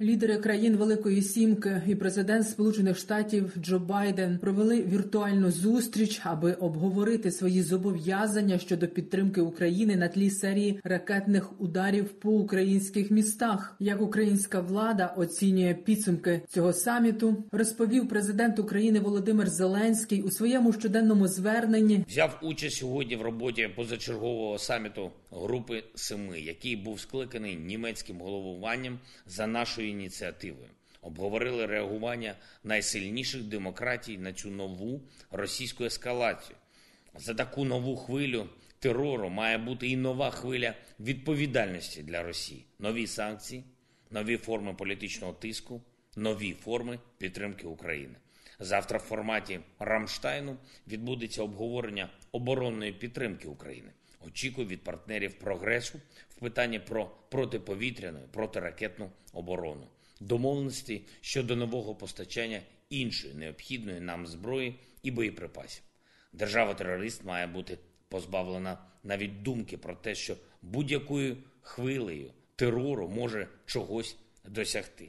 Лідери країн Великої Сімки і президент Сполучених Штатів Джо Байден провели віртуальну зустріч, аби обговорити свої зобов'язання щодо підтримки України на тлі серії ракетних ударів по українських містах. Як українська влада оцінює підсумки цього саміту, розповів президент України Володимир Зеленський у своєму щоденному зверненні. Взяв участь сьогодні в роботі позачергового саміту групи Семи, який був скликаний німецьким головуванням за нашою ініціативою. Обговорили реагування найсильніших демократій на цю нову російську ескалацію. За таку нову хвилю терору має бути і нова хвиля відповідальності для Росії, нові санкції, нові форми політичного тиску, нові форми підтримки України. Завтра в форматі Рамштайну відбудеться обговорення оборонної підтримки України. Очікую від партнерів прогресу в питанні про протиповітряну протиракетну оборону, домовленості щодо нового постачання іншої необхідної нам зброї і боєприпасів. Держава-терорист має бути позбавлена навіть думки про те, що будь-якою хвилею терору може чогось досягти.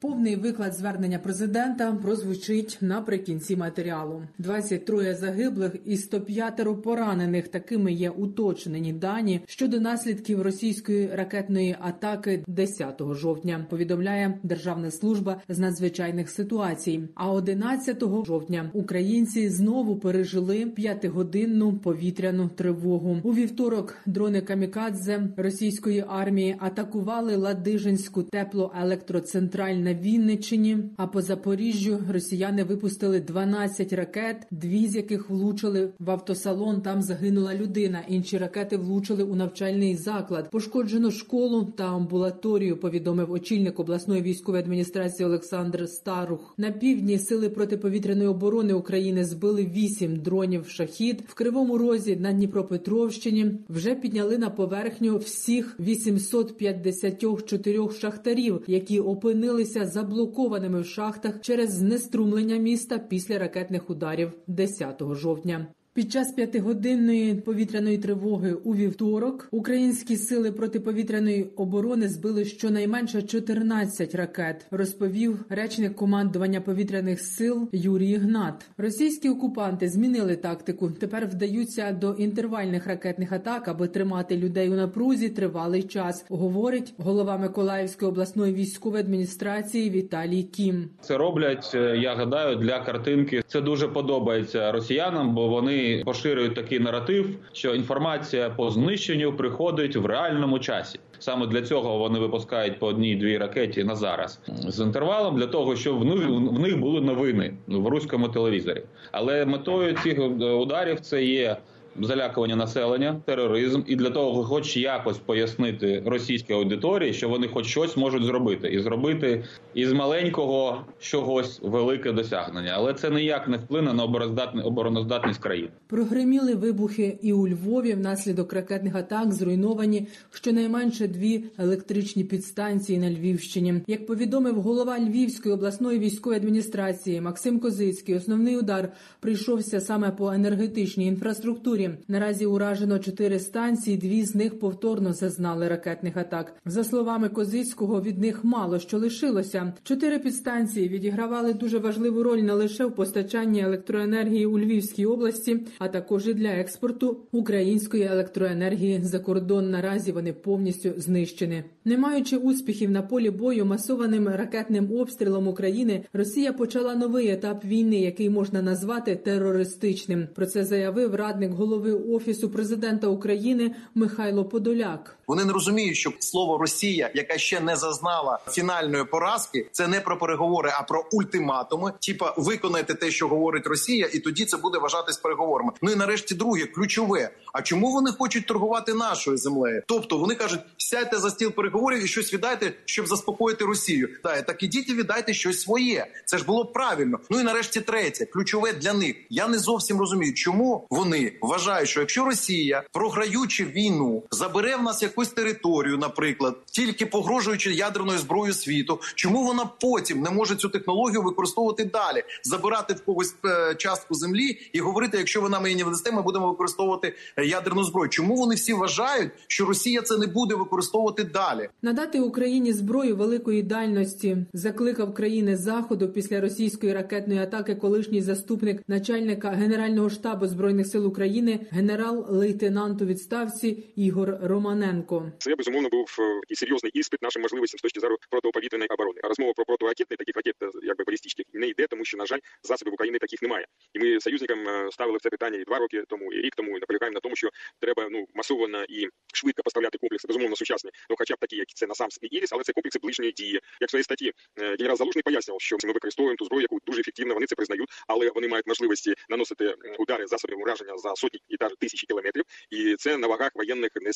Повний виклад звернення президента прозвучить наприкінці матеріалу. 23 загиблих і 105 поранених. Такими є уточнені дані щодо наслідків російської ракетної атаки 10 жовтня. Повідомляє Державна служба з надзвичайних ситуацій. А 11 жовтня українці знову пережили п'ятигодинну повітряну тривогу. У вівторок дрони камікадзе російської армії атакували Ладижинську теплоелектроцентральну на Вінниччині. А по Запоріжжю росіяни випустили 12 ракет, дві з яких влучили в автосалон. Там загинула людина. Інші ракети влучили у навчальний заклад. Пошкоджено школу та амбулаторію. Повідомив очільник обласної військової адміністрації Олександр Старух. На півдні сили протиповітряної оборони України збили 8 дронів шахід в кривому розі на Дніпропетровщині. Вже підняли на поверхню всіх 854 шахтарів, які опинилися заблокованими в шахтах через знеструмлення міста після ракетних ударів 10 жовтня. Під час п'ятигодинної повітряної тривоги у вівторок українські сили протиповітряної оборони збили щонайменше 14 ракет, розповів речник командування повітряних сил Юрій Ігнат. Російські окупанти змінили тактику. Тепер вдаються до інтервальних ракетних атак, аби тримати людей у напрузі тривалий час. Говорить голова Миколаївської обласної військової адміністрації Віталій Кім. Це роблять, я гадаю, для картинки. Це дуже подобається росіянам, бо вони поширюють такий наратив, що інформація по знищенню приходить в реальному часі. Саме для цього вони випускають по одній-дві ракеті на зараз з інтервалом для того, щоб в них були новини в руському телевізорі. Але метою цих ударів це є. Залякування населення, тероризм, і для того, хоч якось пояснити російській аудиторії, що вони хоч щось можуть зробити, і зробити із маленького чогось велике досягнення, але це ніяк не вплине на обороноздатність, обороноздатність країн. Прогреміли вибухи і у Львові внаслідок ракетних атак зруйновані щонайменше дві електричні підстанції на Львівщині. Як повідомив голова Львівської обласної військової адміністрації Максим Козицький, основний удар прийшовся саме по енергетичній інфраструктурі. Наразі уражено чотири станції, дві з них повторно зазнали ракетних атак. За словами Козицького, від них мало що лишилося. Чотири підстанції відігравали дуже важливу роль не лише в постачанні електроенергії у Львівській області, а також і для експорту української електроенергії за кордон. Наразі вони повністю знищені. Не маючи успіхів на полі бою масованим ракетним обстрілом України, Росія почала новий етап війни, який можна назвати терористичним. Про це заявив радник голови голови офісу президента України Михайло Подоляк. Вони не розуміють, що слово Росія, яка ще не зазнала фінальної поразки, це не про переговори, а про ультиматуми. Типа виконайте те, що говорить Росія, і тоді це буде вважатись переговорами. Ну і нарешті, друге, ключове. А чому вони хочуть торгувати нашою землею? Тобто вони кажуть, сядьте за стіл переговорів і щось віддайте, щоб заспокоїти Росію. Та так ідіть і віддайте щось своє. Це ж було правильно. Ну і нарешті третє, ключове для них. Я не зовсім розумію, чому вони вважають, що якщо Росія, програючи війну, забере в нас якусь територію, наприклад, тільки погрожуючи ядерною зброєю світу, чому вона потім не може цю технологію використовувати далі, забирати в когось е, частку землі і говорити, якщо ви нам її не видасте, ми будемо використовувати е, ядерну зброю. Чому вони всі вважають, що Росія це не буде використовувати далі? Надати Україні зброю великої дальності закликав країни заходу після російської ракетної атаки. Колишній заступник начальника генерального штабу збройних сил України, генерал-лейтенант у відставці Ігор Романенко. Це безумовно був е, такий серйозний іспит нашим можливостям з точки зору протиповітряної оборони. А розмова про протиракетні таких ракет, е, якби балістичних, не йде, тому що на жаль, засобів України таких немає. І ми союзникам е, ставили це питання і два роки тому, і рік тому і наполягаємо на тому, що треба ну масово і швидко поставляти комплекси, безумовно сучасні, ну хоча б такі, як це насам і Іріс, але це комплекси ближньої дії. Як в своїй статті генерал Залужний пояснював, що ми використовуємо ту зброю, яку дуже ефективно вони це признають, але вони мають можливості наносити удари засобів ураження за сотні і тисячі кілометрів, і це на вагах воєнних не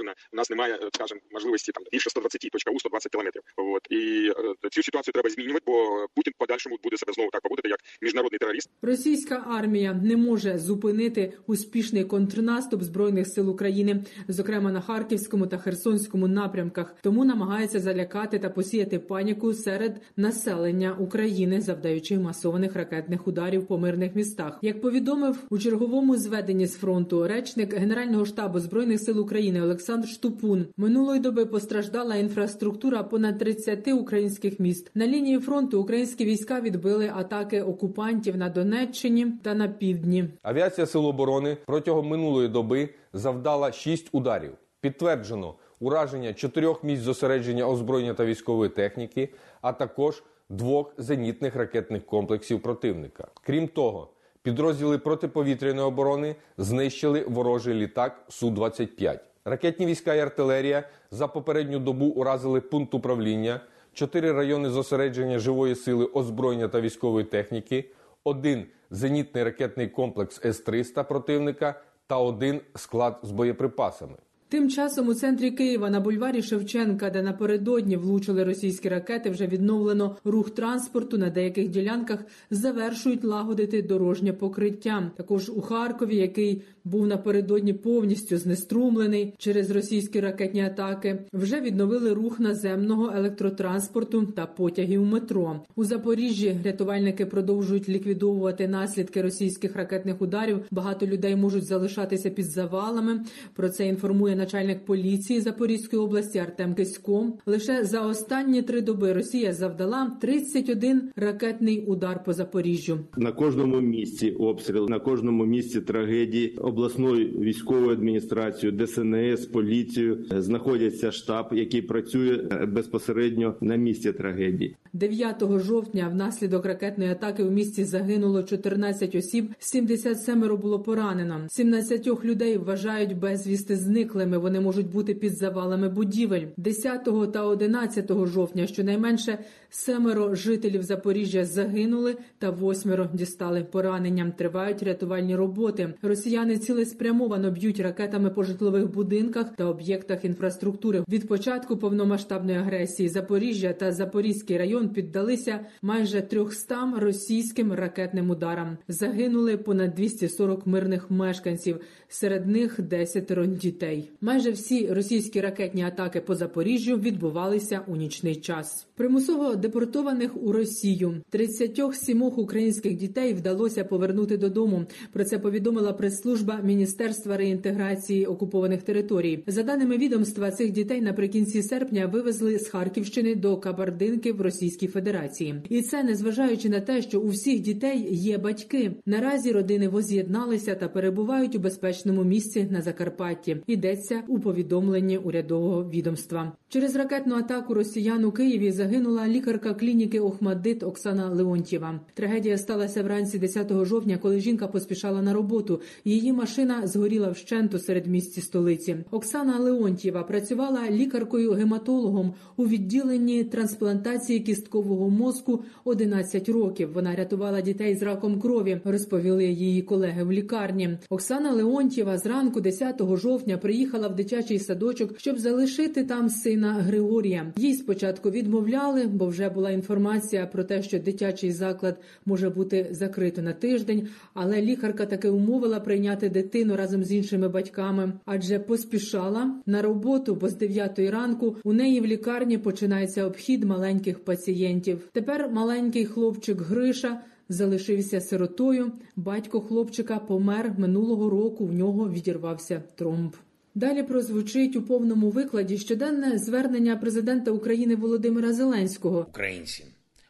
співрозмірно. У нас немає, скажімо, можливості там більше 120, точка у 120 кілометрів. От і цю ситуацію треба змінювати, бо Путін подальшому буде себе знову так поводити, як міжнародний терорист. Російська армія не може зупинити успішний контрнаступ збройних сил України, зокрема на харківському та херсонському напрямках, тому намагається залякати та посіяти паніку серед населення України, завдаючи масованих ракетних ударів по мирних містах. Як повідомив у черговому зведенні з фронту речник Генерального штабу збройних сил України Олександр Штупун, минулої доби постраждала інфраструктура понад 30 українських міст. На лінії фронту українські війська відбили атаки окупантів на Донеччині та на півдні. Авіація Сил оборони протягом минулої доби завдала 6 ударів. Підтверджено ураження чотирьох місць зосередження озброєння та військової техніки, а також двох зенітних ракетних комплексів противника. Крім того, підрозділи протиповітряної оборони знищили ворожий літак су 25 Ракетні війська і артилерія за попередню добу уразили пункт управління, чотири райони зосередження живої сили озброєння та військової техніки, один зенітний ракетний комплекс С-300 противника та один склад з боєприпасами. Тим часом у центрі Києва на бульварі Шевченка, де напередодні влучили російські ракети, вже відновлено рух транспорту. На деяких ділянках завершують лагодити дорожнє покриття. Також у Харкові, який був напередодні повністю знеструмлений через російські ракетні атаки, вже відновили рух наземного електротранспорту та потягів метро. У Запоріжжі рятувальники продовжують ліквідовувати наслідки російських ракетних ударів. Багато людей можуть залишатися під завалами. Про це інформує начальник поліції Запорізької області Артем Кисько. Лише за останні три доби Росія завдала 31 ракетний удар по Запоріжжю. На кожному місці обстріл, на кожному місці трагедії обласною військовою адміністрацією, ДСНС, поліцією знаходяться штаб, який працює безпосередньо на місці трагедії. 9 жовтня внаслідок ракетної атаки у місті загинуло 14 осіб, 77 було поранено. 17 людей вважають безвісти зниклими. Вони можуть бути під завалами будівель. 10 та 11 жовтня щонайменше семеро жителів Запоріжжя загинули, та восьмеро дістали поранення. Тривають рятувальні роботи. Росіяни цілеспрямовано б'ють ракетами по житлових будинках та об'єктах інфраструктури. Від початку повномасштабної агресії Запоріжжя та Запорізький район піддалися майже 300 російським ракетним ударам. Загинули понад 240 мирних мешканців, серед них 10 дітей. Майже всі російські ракетні атаки по Запоріжжю відбувалися у нічний час. Примусово депортованих у Росію 37 українських дітей вдалося повернути додому. Про це повідомила прес-служба Міністерства реінтеграції окупованих територій. За даними відомства, цих дітей наприкінці серпня вивезли з Харківщини до Кабардинки в Російській Федерації, і це незважаючи на те, що у всіх дітей є батьки. Наразі родини воз'єдналися та перебувають у безпечному місці на Закарпатті. Йдеться у повідомленні урядового відомства. Через ракетну атаку росіян у Києві загинула лікарка клініки Охмаддит Оксана Леонтьєва. Трагедія сталася вранці 10 жовтня, коли жінка поспішала на роботу. Її машина згоріла вщенту серед місті столиці. Оксана Леонтьєва працювала лікаркою-гематологом у відділенні трансплантації кісткового мозку 11 років. Вона рятувала дітей з раком крові. Розповіли її колеги в лікарні. Оксана Леонтьєва зранку 10 жовтня приїхала в дитячий садочок, щоб залишити там сина Григорія. Їй спочатку відмовляли, бо вже була інформація про те, що дитячий заклад може бути закрито на тиждень. Але лікарка таки умовила прийняти дитину разом з іншими батьками, адже поспішала на роботу, бо з 9 ранку у неї в лікарні починається обхід маленьких пацієнтів. Тепер маленький хлопчик Гриша. Залишився сиротою. Батько хлопчика помер минулого року. В нього відірвався тромб. Далі прозвучить у повному викладі щоденне звернення президента України Володимира Зеленського. Українці,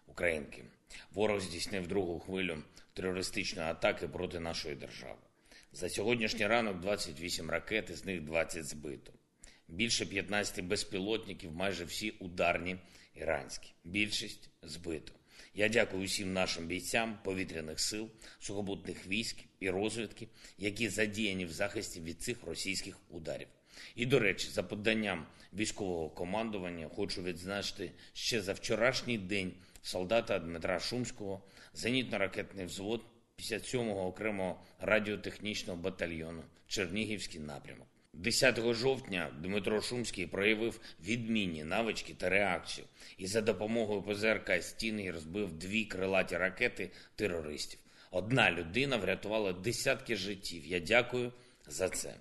українки, ворог здійснив другу хвилю терористичної атаки проти нашої держави. За сьогоднішній ранок 28 ракет, з них 20 збито. Більше 15 безпілотників, майже всі ударні іранські. Більшість збито. Я дякую усім нашим бійцям повітряних сил, сухобутних військ і розвідки, які задіяні в захисті від цих російських ударів. І, до речі, за поданням військового командування хочу відзначити ще за вчорашній день солдата Дмитра Шумського, зенітно-ракетний взвод 57-го окремого радіотехнічного батальйону Чернігівський напрямок. 10 жовтня Дмитро Шумський проявив відмінні навички та реакцію і за допомогою ПЗРК стіни розбив дві крилаті ракети терористів. Одна людина врятувала десятки життів. Я дякую за це.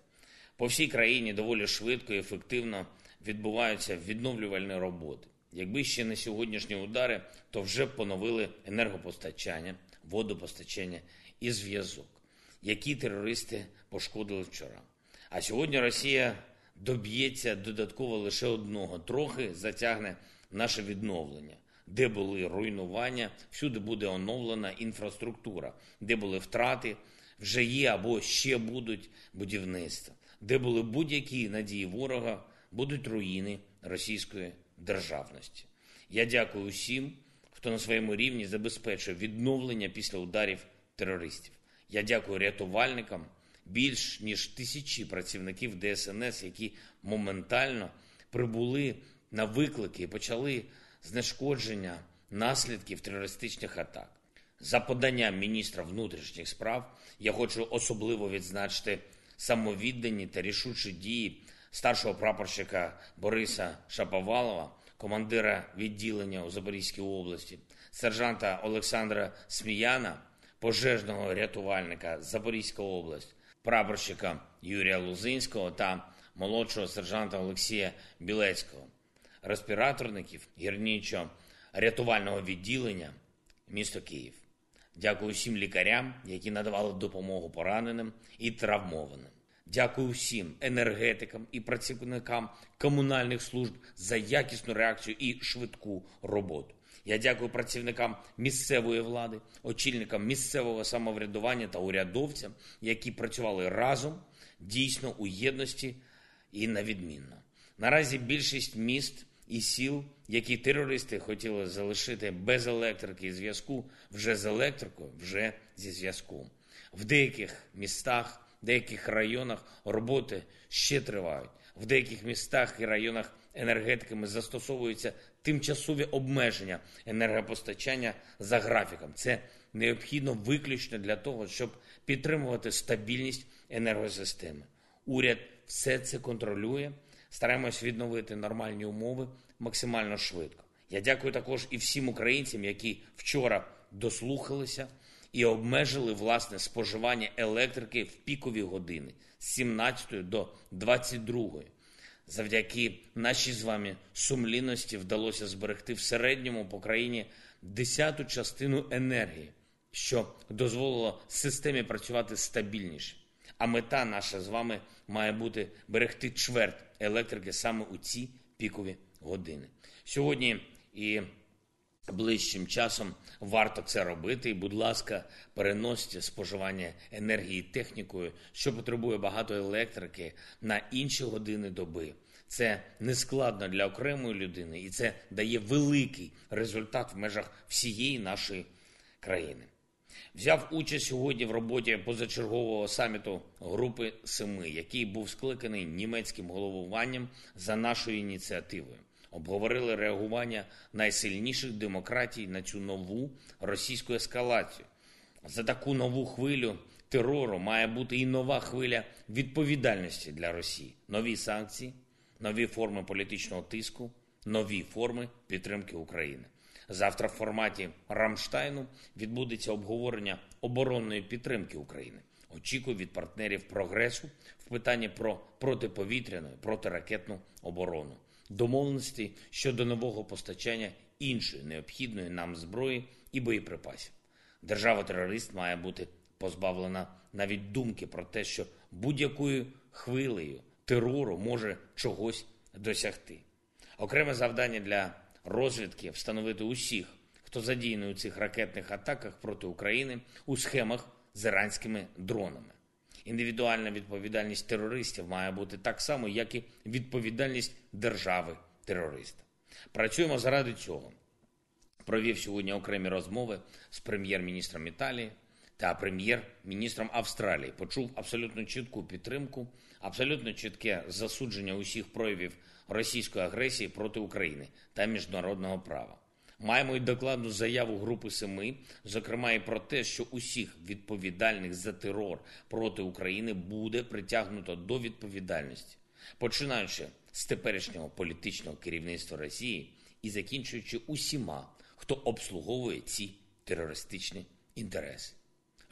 По всій країні доволі швидко і ефективно відбуваються відновлювальні роботи. Якби ще не сьогоднішні удари, то вже б поновили енергопостачання, водопостачання і зв'язок, які терористи пошкодили вчора. А сьогодні Росія доб'ється додатково лише одного, трохи затягне наше відновлення. Де були руйнування, всюди буде оновлена інфраструктура, де були втрати, вже є або ще будуть будівництва, де були будь-які надії ворога, будуть руїни російської державності. Я дякую усім, хто на своєму рівні забезпечує відновлення після ударів терористів. Я дякую рятувальникам більш ніж тисячі працівників ДСНС, які моментально прибули на виклики і почали знешкодження наслідків терористичних атак. За поданням міністра внутрішніх справ я хочу особливо відзначити самовіддані та рішучі дії старшого прапорщика Бориса Шаповалова, командира відділення у Запорізькій області, сержанта Олександра Сміяна, пожежного рятувальника Запорізька область, прапорщика Юрія Лузинського та молодшого сержанта Олексія Білецького, респіраторників гірнічо-рятувального відділення місто Київ. Дякую всім лікарям, які надавали допомогу пораненим і травмованим. Дякую всім енергетикам і працівникам комунальних служб за якісну реакцію і швидку роботу. Я дякую працівникам місцевої влади, очільникам місцевого самоврядування та урядовцям, які працювали разом, дійсно у єдності і на відмінно. Наразі більшість міст і сіл, які терористи хотіли залишити без електрики і зв'язку, вже з електрикою, вже зі зв'язком. В деяких містах, деяких районах роботи ще тривають. В деяких містах і районах енергетиками застосовуються тимчасові обмеження енергопостачання за графіком. Це необхідно виключно для того, щоб підтримувати стабільність енергосистеми. Уряд все це контролює. Стараємось відновити нормальні умови максимально швидко. Я дякую також і всім українцям, які вчора дослухалися і обмежили власне споживання електрики в пікові години з 17 до 22. Завдяки нашій з вами сумлінності вдалося зберегти в середньому по країні десяту частину енергії, що дозволило системі працювати стабільніше. А мета наша з вами має бути берегти чверть електрики саме у ці пікові години. Сьогодні і ближчим часом варто це робити. І, будь ласка, переносьте споживання енергії технікою, що потребує багато електрики на інші години доби. Це не складно для окремої людини, і це дає великий результат в межах всієї нашої країни. Взяв участь сьогодні в роботі позачергового саміту Групи Семи, який був скликаний німецьким головуванням за нашою ініціативою. Обговорили реагування найсильніших демократій на цю нову російську ескалацію. За таку нову хвилю терору має бути і нова хвиля відповідальності для Росії, нові санкції, нові форми політичного тиску, нові форми підтримки України. Завтра в форматі Рамштайну відбудеться обговорення оборонної підтримки України. Очікую від партнерів прогресу в питанні про протиповітряну протиракетну оборону, домовленості щодо нового постачання іншої необхідної нам зброї і боєприпасів. Держава-терорист має бути позбавлена навіть думки про те, що будь-якою хвилею терору може чогось досягти. Окреме завдання для розвідки встановити усіх, хто задіяний у цих ракетних атаках проти України у схемах з іранськими дронами. Індивідуальна відповідальність терористів має бути так само, як і відповідальність держави-терориста. Працюємо заради цього. Провів сьогодні окремі розмови з прем'єр-міністром Італії та прем'єр-міністром Австралії. Почув абсолютно чітку підтримку, абсолютно чітке засудження усіх проявів російської агресії проти України та міжнародного права. Маємо й докладну заяву Групи Семи, зокрема і про те, що усіх відповідальних за терор проти України буде притягнуто до відповідальності, починаючи з теперішнього політичного керівництва Росії і закінчуючи усіма, хто обслуговує ці терористичні інтереси.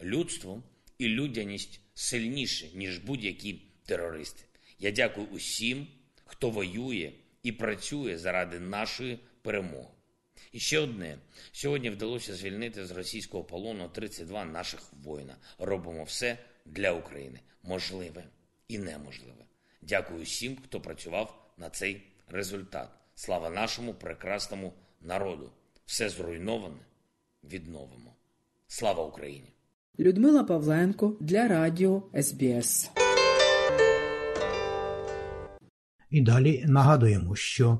Людство і людяність сильніше ніж будь-які терористи. Я дякую усім, хто воює і працює заради нашої перемоги. І ще одне сьогодні вдалося звільнити з російського полону 32 наших воїна. Робимо все для України, можливе і неможливе. Дякую всім, хто працював на цей результат. Слава нашому прекрасному народу! Все зруйноване відновимо. Слава Україні! Людмила Павленко для Радіо СБС. І далі нагадуємо, що